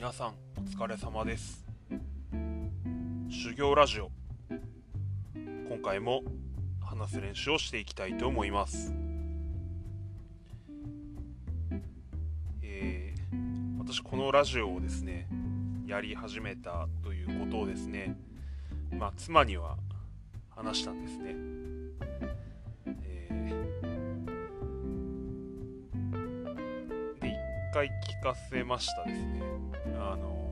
皆さんお疲れ様です。修行ラジオ。今回も話す練習をしていきたいと思います。えー、私このラジオをですねやり始めたということをですねまあ妻には話したんですね。回聞かせましたですね。あの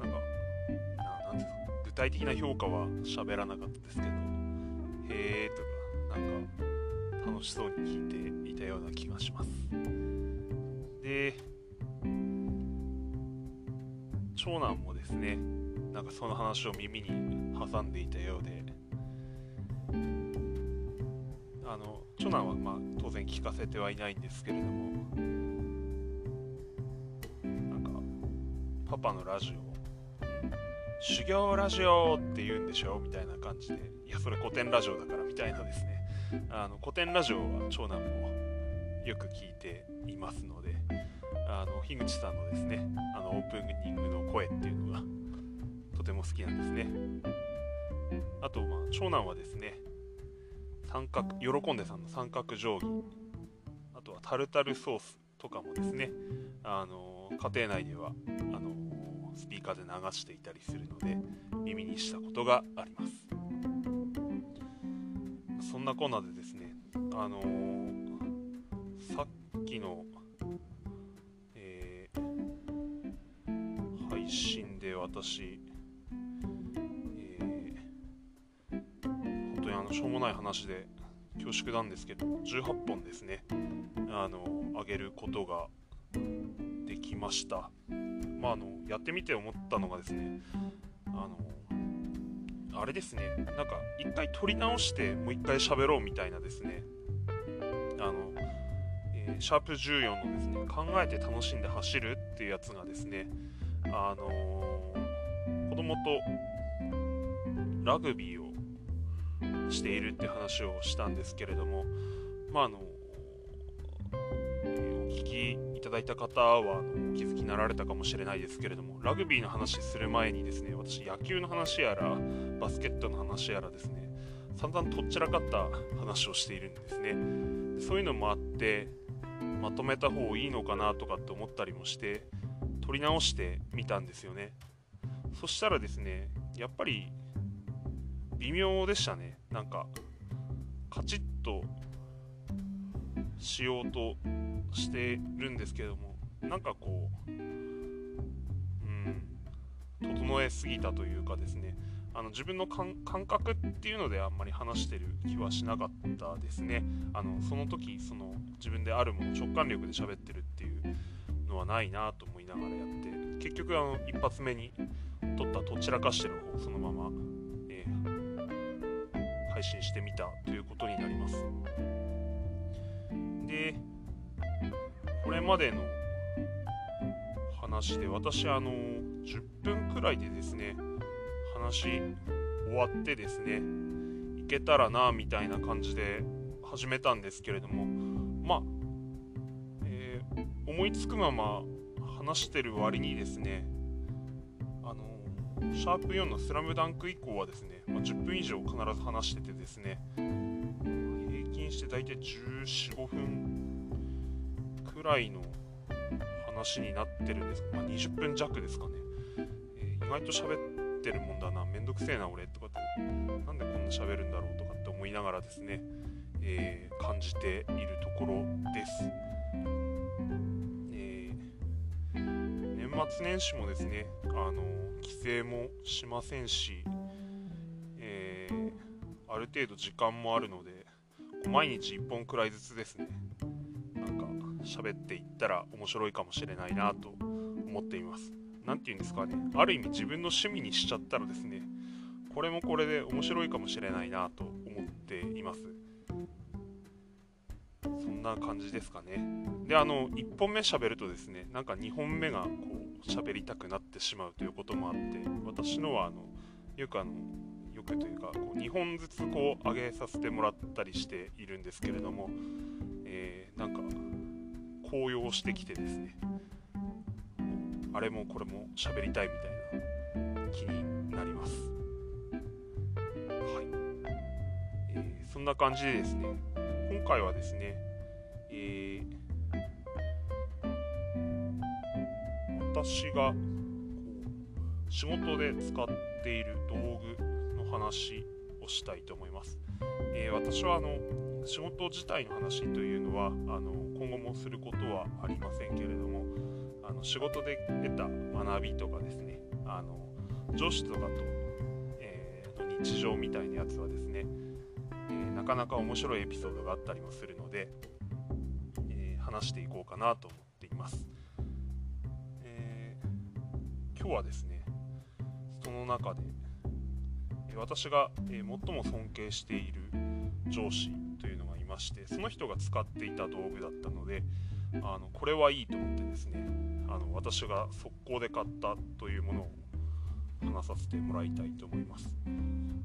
なんか、ななんですか、具体的な評価は喋らなかったですけど、へえとか、なんか、楽しそうに聞いていたような気がします。で、長男もですね、なんかその話を耳に挟んでいたようで、あの長男はまあ然聞かせてはいないんですけれどもなんかパパのラジオ修行ラジオって言うんでしょみたいな感じでいやそれ古典ラジオだからみたいなですね。あの古典ラジオは長男もよく聞いていますのであの樋口さんのですねあのオープニングの声っていうのがとても好きなんですね。あとまあ長男はですね三角喜んでさんの三角定規。あとはタルタルソースとかもですね。あの家庭内ではあのスピーカーで流していたりするので耳にしたことがあります。そんなコーナーでですねあのさっきの、えー、配信で私しょうもない話で恐縮なんですけど18本ですねあの上げることができました。まああのやってみて思ったのがですねあのあれですねなんか一回撮り直してもう一回喋ろうみたいなですねあの、えー、シャープ14のですね考えて楽しんで走るっていうやつがですねあのー、子供とラグビーをしているって話をしたんですけれども、まあ、あのお聞きいただいた方はあのお気づきになられたかもしれないですけれどもラグビーの話する前にですね私野球の話やらバスケットの話やらですね散々とっちらかった話をしているんですね。そういうのもあってまとめた方がいいのかなとかって思ったりもして撮り直してみたんですよね。そしたらですねやっぱり微妙でしたね。なんかカチッとしようとしてるんですけどもなんかこううん整えすぎたというかですね。あの自分の感覚っていうのであんまり話してる気はしなかったですね。あのその時その自分であるもの直感力で喋ってるっていうのはないなと思いながらやって結局あの一発目に撮ったどちらかしてる方そのまま信してみたということになります。でこれまでの話で私あの10分くらいでですね話終わってですねいけたらなみたいな感じで始めたんですけれどもまあ、えー、思いつくまま話してる割にですねシャープ4のスラムダンク以降はですね、まあ、10分以上必ず話しててですね、平均して大体1415分くらいの話になってるんですまあ、20分弱ですかね、えー、意外と喋ってるもんだな、めんどくせえな俺とかって、なんでこんな喋るんだろうとかって思いながらですね、えー、感じているところです。えー、年末年始もですね、あの帰省もしませんし、えー、ある程度時間もあるので毎日1本くらいずつですねなんか喋っていったら面白いかもしれないなと思っています。何て言うんですかねある意味自分の趣味にしちゃったらですねこれもこれで面白いかもしれないなと思っています。そんな感じですかね。であの1本目喋るとですねなんか2本目がこう喋りたくなってしまうということもあって私のはあのよくあのよくというかこう2本ずつこう上げさせてもらったりしているんですけれども、えー、なんか高揚してきてですね。あれもこれも喋りたいみたいな気になります。はい、えー、そんな感じでですね今回はですね、えー、私がこう仕事で使っている道具の話をしたいと思います。えー、私はあの仕事自体の話というのはあの今後もすることはありませんけれどもあの仕事で得た学びとかですねあの上司とかと、えー、の日常みたいなやつはですね、えー、なかなか面白いエピソードがあったりもするので、え話していこうかなと思っています、今日はですねその中で私が最も尊敬している上司というのがいましてその人が使っていた道具だったのであのこれはいいと思ってですねあの私が速攻で買ったというものを話させてもらいたいと思います、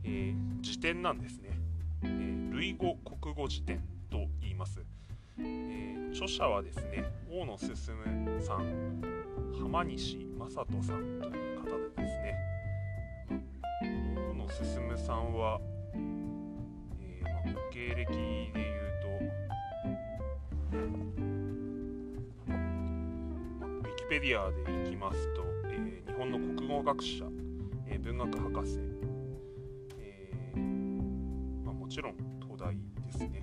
えー、辞典なんですね、えー、類語国語辞典と言います、著者はですね大野進さん浜西正人さんという方でですね大野進さんは、えー、まあ、経歴で言うと、まあ、ウィキペディアでいきますと、えー、日本の国語学者、えー、文学博士、えまあ、もちろん東大ですね。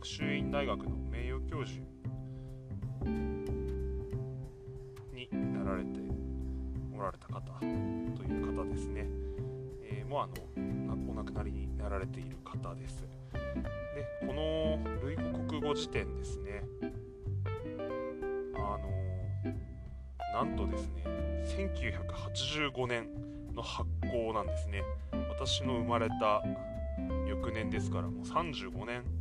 学習院大学の名誉教授になられておられた方という方ですね、えー、もうあのお亡くなりになられている方です。でこの類語国語辞典ですね。あのなんとですね1985年の発行なんですね。私の生まれた翌年ですからもう35年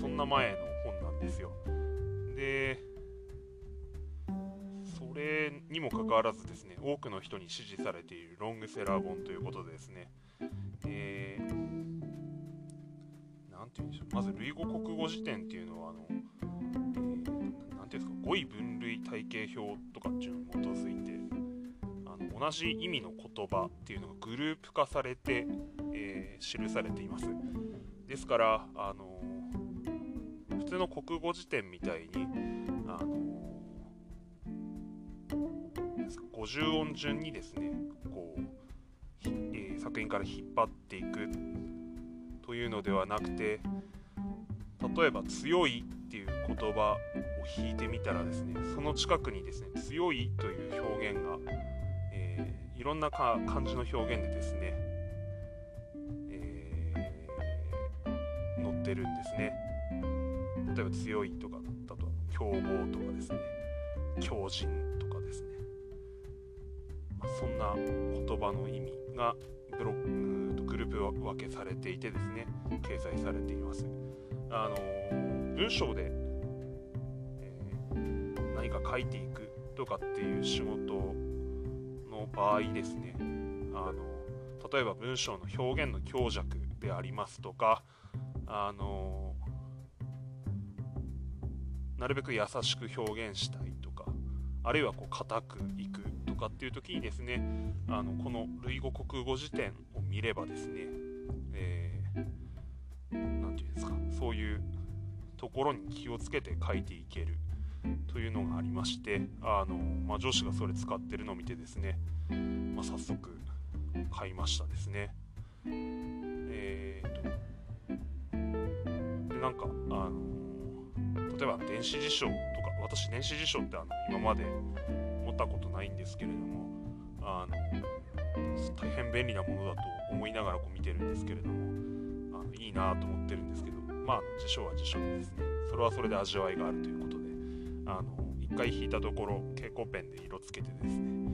そんな前の本なんですよ。でそれにもかかわらずですね多くの人に支持されているロングセラー本ということでですね、えー、なんて言うんでしょうまず類語国語辞典っていうのはあの、えー、なんていうんですか語彙分類体系表とかっていうのに基づいてあの同じ意味の言葉っていうのがグループ化されて、えー、記されています。ですからあの普通の国語辞典みたいにあの50音順にですねこう、えー、作品から引っ張っていくというのではなくて例えば「強い」っていう言葉を引いてみたらですねその近くにですね「強い」という表現が、えー、いろんな漢字の表現でですね、えー、載ってるんですね。例えば「強い」とかだと「強豪」とかですね「強靭」とかですね。そんな言葉の意味がブロックグループ分けされていてですね。掲載されています。あの文章で、えー、何か書いていくとかっていう仕事の場合ですね。あの例えば文章の表現の強弱でありますとかあのなるべく優しく表現したいとかあるいはこう硬くいくとかっていう時にですねあのこの類語国語辞典を見ればですね何、えー、て言うんですかそういうところに気をつけて書いていけるというのがありましてあの、まあ、上司がそれ使ってるのを見てですね、まあ、早速買いましたですね。えーと、なんかあの例えば電子辞書とか私電子辞書ってあの今まで持ったことないんですけれどもあの大変便利なものだと思いながらこう見てるんですけれどもあのいいなと思ってるんですけどまあ辞書は辞書ですね。それはそれで味わいがあるということであの一回引いたところ蛍光ペンで色つけてですね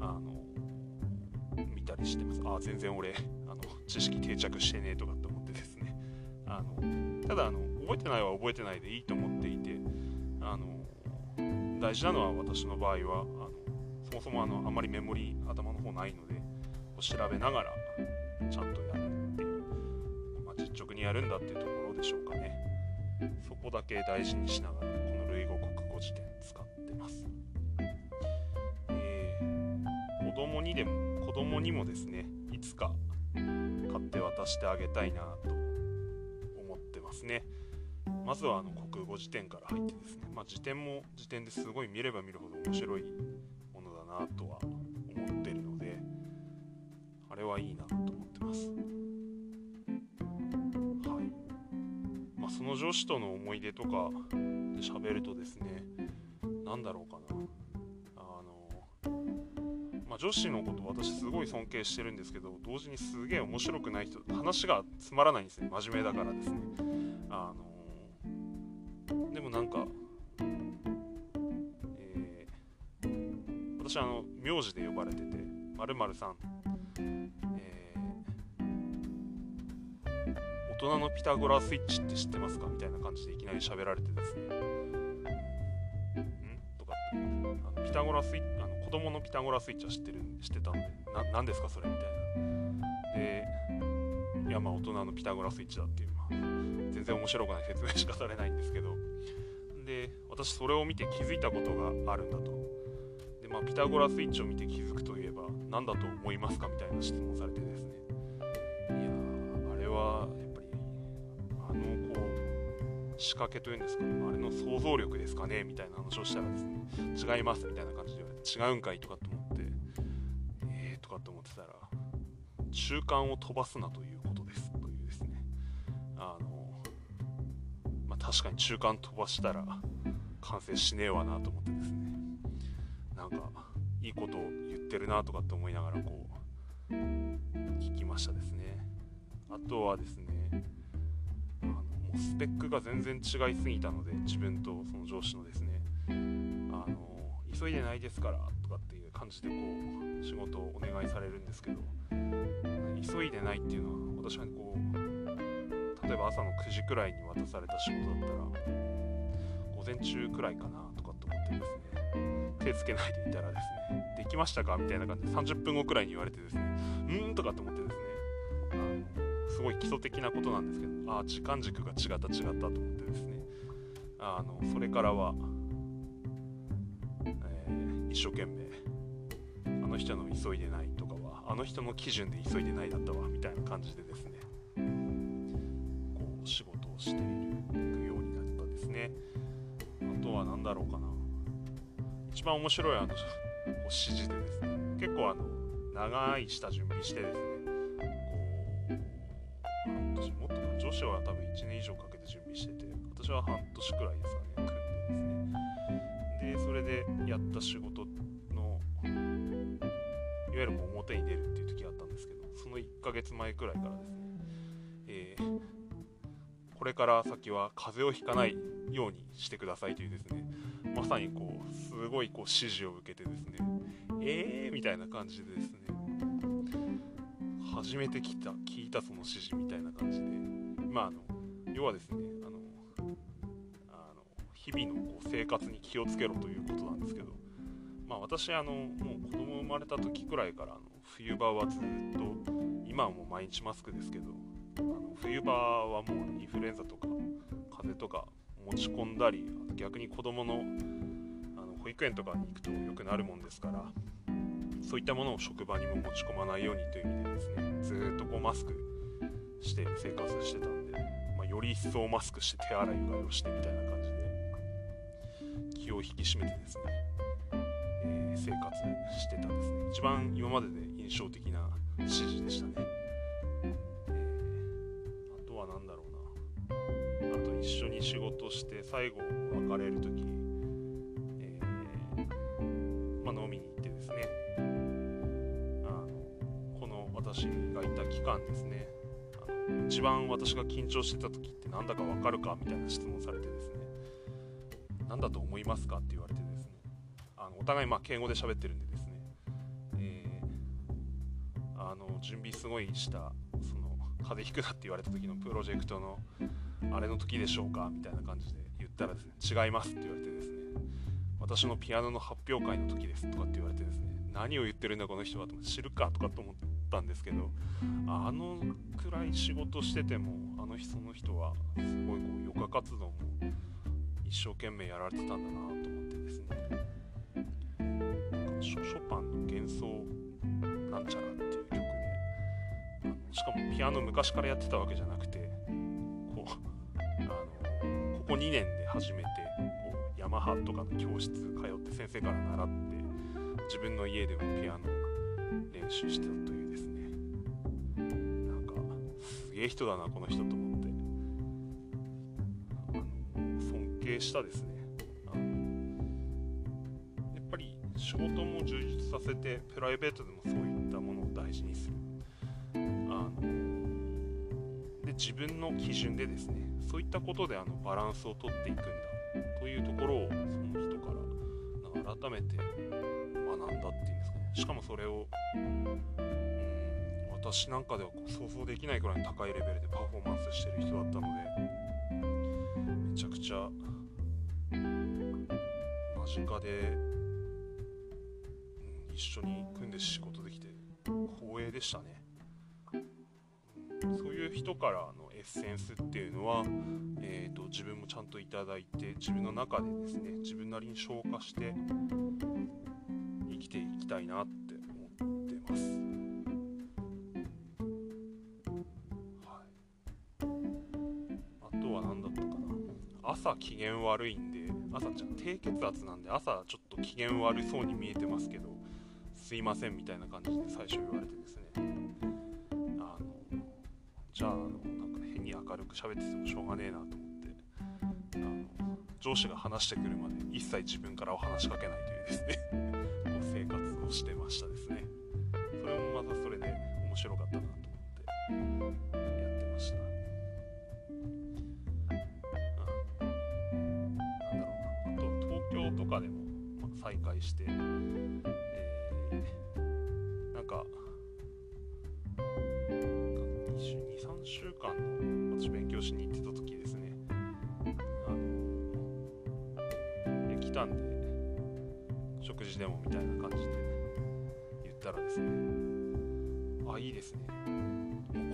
あの見たりしてます。あ全然俺あの知識定着してねえとかって思ってですね。あのただあの覚えてないは覚えてないでいいと思大事なのは私の場合はあのそもそもあのあんまりメモリ頭の方ないので調べながらちゃんとやるっていう、まあ、実直にやるんだっていうところでしょうかね。そこだけ大事にしながらこの類語国語辞典使ってます、えー、子供にでも子供にもですねいつか買って渡してあげたいなと思ってますねまずはあの国語辞典から入ってですね、まあ、辞典も辞典ですごい見れば見るほど面白いものだなとは思ってるのであれはいいなと思ってます。はい。まあその女子との思い出とかで喋るとですね何だろうかな。あのまあ女子のこと私すごい尊敬してるんですけど同時にすげえ面白くない人話がつまらないんですね。真面目だからですね。あのもなんか、えー、私はあの名字で呼ばれてて〇〇さん、えー、大人のピタゴラスイッチって知ってますか？みたいな感じでいきなり喋られてですね。ん？とか。ってあのピタゴラスイッチあの子供のピタゴラスイッチは知ってる知ってたんで。な何ですかそれ？みたいな。でいやまあ大人のピタゴラスイッチだっていう、まあ、全然面白くない説明しかされないんですけど。で私それを見て気づいたことがあるんだと。で、まあ、ピタゴラスイッチを見て気づくといえば何だと思いますかみたいな質問されてですね。いやあれはやっぱりあのこう仕掛けというんですかね。あれの想像力ですかね。みたいな話をしたらですね違いますみたいな感じで言われて違うんかいとかと思ってえーとかって思ってたら中間を飛ばすなという確かに中間飛ばしたら完成しねえわなと思ってですね。なんかいいことを言ってるなとかって思いながらこう聞きましたですね。あとはですねあのもうスペックが全然違いすぎたので自分とその上司のですねあの急いでないですからとかっていう感じでこう仕事をお願いされるんですけど急いでないっていうのは私はこう例えば朝の9時くらいに渡された仕事だったら午前中くらいかなとかって思ってですね。手つけないでいたらですねできましたかみたいな感じで30分後くらいに言われてですねうんとかって思ってですね。あのすごい基礎的なことなんですけどああ時間軸が違った違ったと思ってですね。あのそれからは、えー、一生懸命あの人の急いでないとかはあの人の基準で急いでないだったわみたいな感じでしていくようになったですね。あとは何だろうかな。一番面白いあの指示でですね。結構あの長い下準備してですね。こう半年もっとか女子は多分1年以上かけて準備してて私は半年くらいですかね組んでですね。でそれでやった仕事のいわゆるもう表に出るっていう時があったんですけどその1ヶ月前くらいからですね、えーこれから先は風邪をひかないようにしてくださいというですね。まさにこうすごいこう指示を受けてですねえーみたいな感じでですね。初めて来た聞いたその指示みたいな感じで。まああの要はですねあのあの日々のこう生活に気をつけろということなんですけど。まあ私あのもう子供生まれた時くらいからの冬場はずっと今はもう毎日マスクですけど。冬場はもうインフルエンザとか風邪とか持ち込んだり逆に子供のあの保育園とかに行くと良くなるもんですからそういったものを職場にも持ち込まないようにという意味でですねずっとこうマスクして生活してたんで、まあ、より一層マスクして手洗いうがいをしてみたいな感じで気を引き締めてですね、えー、生活してたですね一番今までで印象的な指示でしたね。に仕事して最後別れる時、えー、まあ、飲みに行ってですね。あのこの私がいた期間ですね。あの一番私が緊張してた時って何だか分かるかみたいな質問されてですね。何だと思いますかって言われてですね。あのお互いま敬語で喋ってるんでですね、えー、あの準備すごいしたその風邪ひくなって言われた時のプロジェクトのあれの時でしょうか？みたいな感じで言ったらですね違いますって言われてですね私のピアノの発表会の時ですとかって言われてですね何を言ってるんだこの人はと知るかとかと思ったんですけどあのくらい仕事しててもあの人の人はすごいこう余暇活動も一生懸命やられてたんだなと思ってですねなんかショパンの幻想なんちゃらっていう曲でしかもピアノ昔からやってたわけじゃなくてあのここ2年で初めてこうヤマハとかの教室通って先生から習って自分の家でもピアノ練習してたというですね。なんかすげえ人だなこの人と思って。あの尊敬したですね。あのやっぱり仕事も充実させてプライベートでもそういったものを大事にする。あので自分の基準でですねそういったことであのバランスをとっていくんだというところをその人から改めて学んだっていうんですかねしかもそれをうん私なんかでは想像できないくらい高いレベルでパフォーマンスしてる人だったのでめちゃくちゃ間近で、うん、一緒に組んで仕事できて光栄でしたね、そういう人からのエッセンスっていうのは、えーと、自分もちゃんといただいて自分の中でですね自分なりに消化して生きていきたいなって思ってます。はい、あとは何だったかな。朝機嫌悪いんで朝じゃ低血圧なんで朝ちょっと機嫌悪そうに見えてますけどすいませんみたいな感じで最初言われてですね。あのじゃあ明るく喋っててもしょうがねえなと思ってあの上司が話してくるまで一切自分からお話しかけないというですね 生活をしてましたですね。それもまたそれで面白かった。なの私勉強しに行ってた時ですね。あのできたんで食事でもみたいな感じで言ったらですねあいいですね。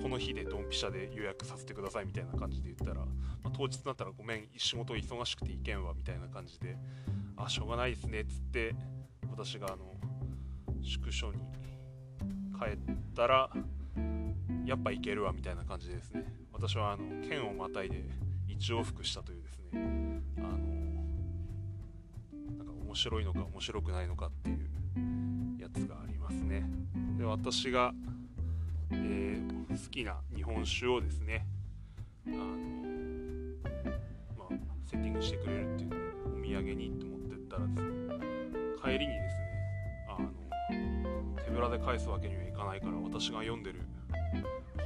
この日でドンピシャで予約させてくださいみたいな感じで言ったら、まあ、当日になったらごめん仕事忙しくて行けんわみたいな感じであしょうがないですねっつって私があの宿所に帰ったらやっぱ行けるわみたいな感じですね。私はあの県をまたいで一往復したというですねあのなんか面白いのか面白くないのかっていうやつがありますね。で私が、えー、好きな日本酒をですねあの、まあ、セッティングしてくれるっていうんでお土産にって持ってったらですね帰りにですねあの手ぶらで返すわけにはいかないから私が読んでる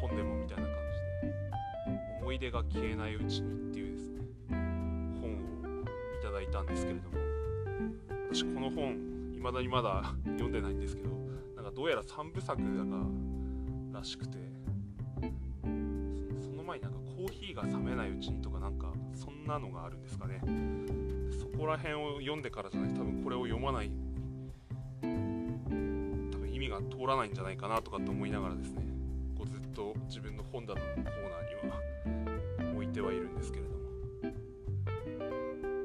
本でもみたいな感じ「思い出が消えないうちに」っていうですね本をいただいたんですけれども。私この本未だにまだ読んでないんですけどなんかどうやら3部作だからしくてその前になんかコーヒーが冷めないうちにとかなんかそんなのがあるんですかね。そこら辺を読んでからじゃないと多分これを読まない多分意味が通らないんじゃないかなとかって思いながらですねこうずっと自分の本棚のコーナーにはてはいるんですけれども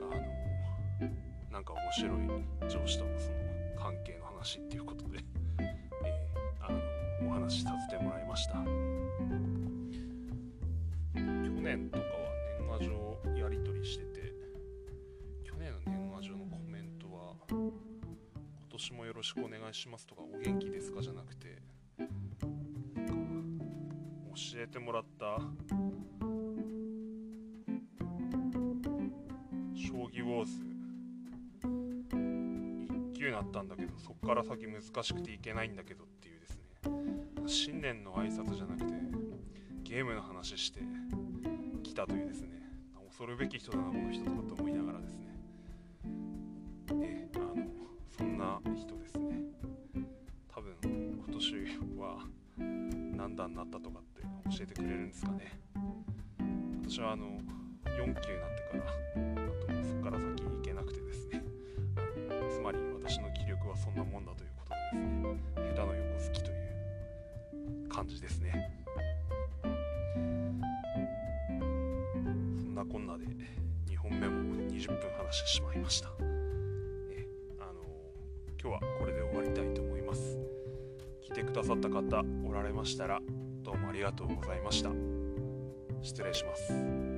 あのなんか面白い上司とのその関係の話っていうことで えー、あのお話しさせてもらいました去年とかは年賀状やり取りしてて去年の年賀状のコメントは「今年もよろしくお願いします」とか「お元気ですか?」じゃなくて教えてもらった将棋ウォーズ。1級になったんだけどそっから先難しくていけないんだけどっていうですね。新年の挨拶じゃなくてゲームの話してきたというですね。恐るべき人だなこの人とかと思いながらですね。えあのそんな人ですね。多分今年は何段になったとかって教えてくれるんですかね。私はあの4級になってから感じですね。そんなこんなで2本目も20分話してしまいました。えあの今日はこれで終わりたいと思います。来てくださった方おられましたらどうもありがとうございました。失礼します。